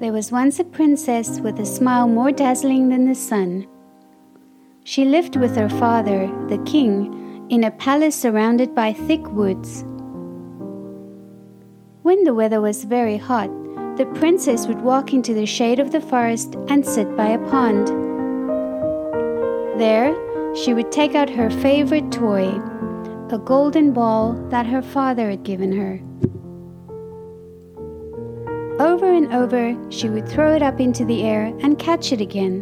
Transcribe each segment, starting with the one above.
There was once a princess with a smile more dazzling than the sun. She lived with her father, the king, in a palace surrounded by thick woods. When the weather was very hot, the princess would walk into the shade of the forest and sit by a pond. There, she would take out her favorite toy, a golden ball that her father had given her. Over and over, she would throw it up into the air and catch it again.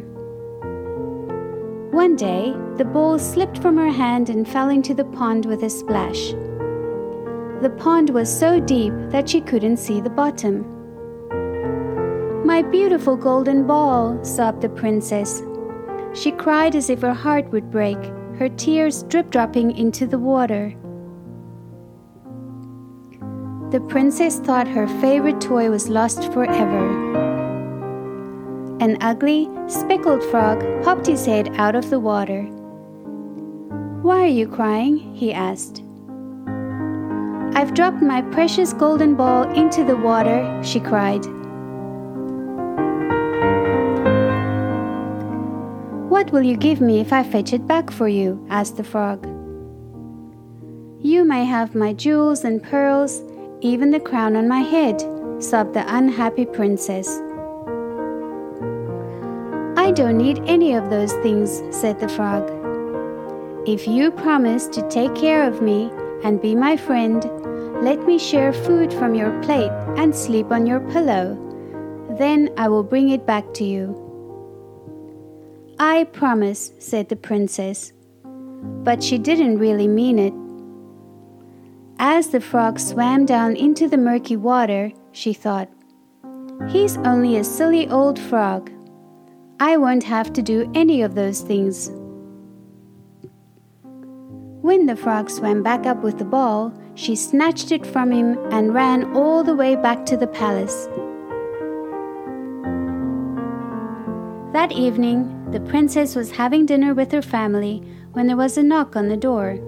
One day, the ball slipped from her hand and fell into the pond with a splash. The pond was so deep that she couldn't see the bottom. My beautiful golden ball, sobbed the princess. She cried as if her heart would break, her tears drip dropping into the water. The princess thought her favorite toy was lost forever. An ugly, speckled frog popped his head out of the water. Why are you crying? he asked. I've dropped my precious golden ball into the water, she cried. What will you give me if I fetch it back for you? asked the frog. You may have my jewels and pearls even the crown on my head, sobbed the unhappy princess. I don't need any of those things, said the frog. If you promise to take care of me and be my friend, let me share food from your plate and sleep on your pillow. Then I will bring it back to you. I promise, said the princess. But she didn't really mean it. As the frog swam down into the murky water, she thought, He's only a silly old frog. I won't have to do any of those things. When the frog swam back up with the ball, she snatched it from him and ran all the way back to the palace. That evening, the princess was having dinner with her family when there was a knock on the door.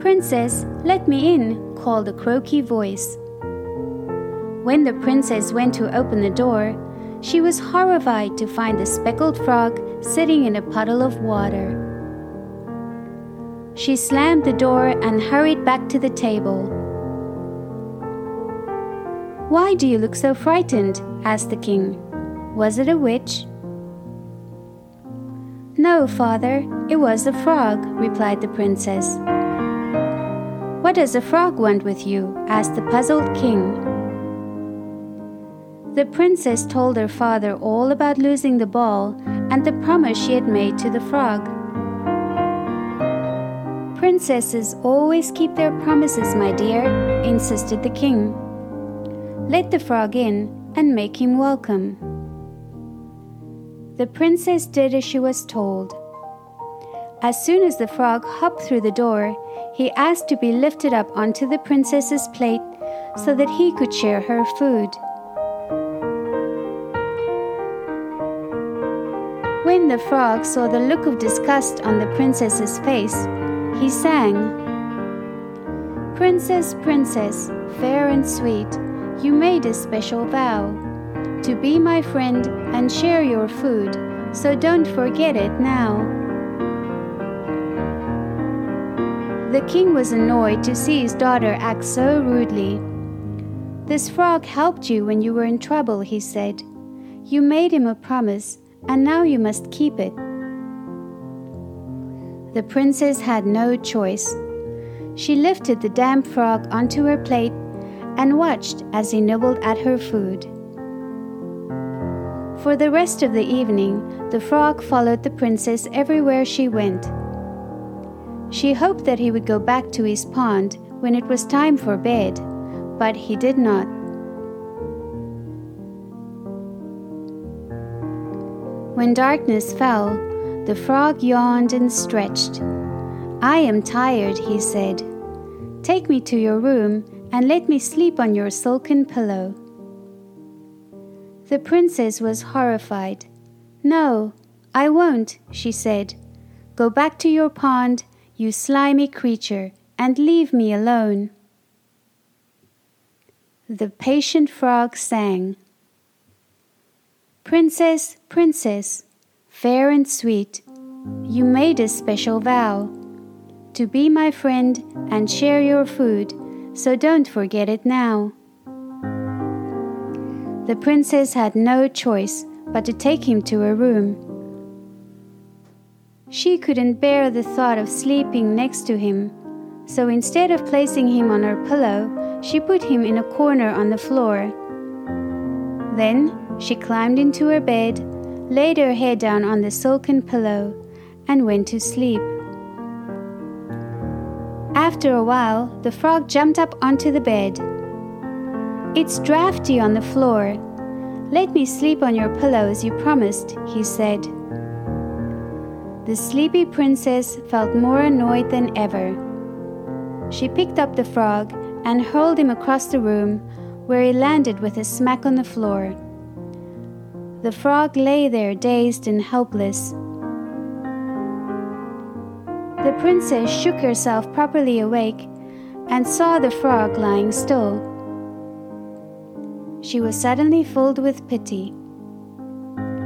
Princess, let me in, called a croaky voice. When the princess went to open the door, she was horrified to find the speckled frog sitting in a puddle of water. She slammed the door and hurried back to the table. Why do you look so frightened? asked the king. Was it a witch? No, father, it was a frog, replied the princess. What does a frog want with you? asked the puzzled king. The princess told her father all about losing the ball and the promise she had made to the frog. Princesses always keep their promises, my dear, insisted the king. Let the frog in and make him welcome. The princess did as she was told. As soon as the frog hopped through the door, he asked to be lifted up onto the princess's plate so that he could share her food. When the frog saw the look of disgust on the princess's face, he sang, Princess, princess, fair and sweet, you made a special vow to be my friend and share your food, so don't forget it now. The king was annoyed to see his daughter act so rudely. This frog helped you when you were in trouble, he said. You made him a promise, and now you must keep it. The princess had no choice. She lifted the damp frog onto her plate and watched as he nibbled at her food. For the rest of the evening, the frog followed the princess everywhere she went. She hoped that he would go back to his pond when it was time for bed, but he did not. When darkness fell, the frog yawned and stretched. I am tired, he said. Take me to your room and let me sleep on your silken pillow. The princess was horrified. No, I won't, she said. Go back to your pond you slimy creature, and leave me alone. The patient frog sang Princess, princess, fair and sweet, you made a special vow to be my friend and share your food, so don't forget it now. The princess had no choice but to take him to her room. She couldn't bear the thought of sleeping next to him, so instead of placing him on her pillow, she put him in a corner on the floor. Then she climbed into her bed, laid her head down on the silken pillow, and went to sleep. After a while, the frog jumped up onto the bed. It's drafty on the floor. Let me sleep on your pillow as you promised, he said. The sleepy princess felt more annoyed than ever. She picked up the frog and hurled him across the room, where he landed with a smack on the floor. The frog lay there dazed and helpless. The princess shook herself properly awake and saw the frog lying still. She was suddenly filled with pity.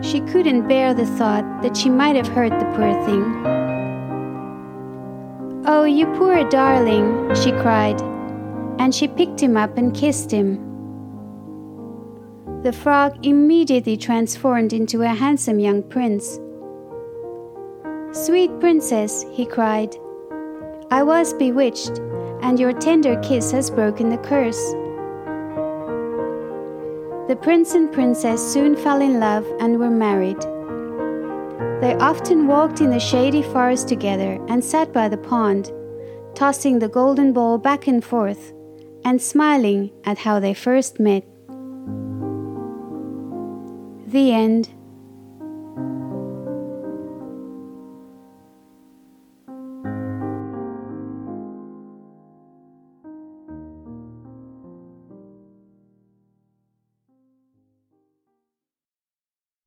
She couldn't bear the thought that she might have hurt the poor thing. Oh, you poor darling, she cried, and she picked him up and kissed him. The frog immediately transformed into a handsome young prince. Sweet princess, he cried, I was bewitched, and your tender kiss has broken the curse. The prince and princess soon fell in love and were married. They often walked in the shady forest together and sat by the pond, tossing the golden ball back and forth and smiling at how they first met. The end.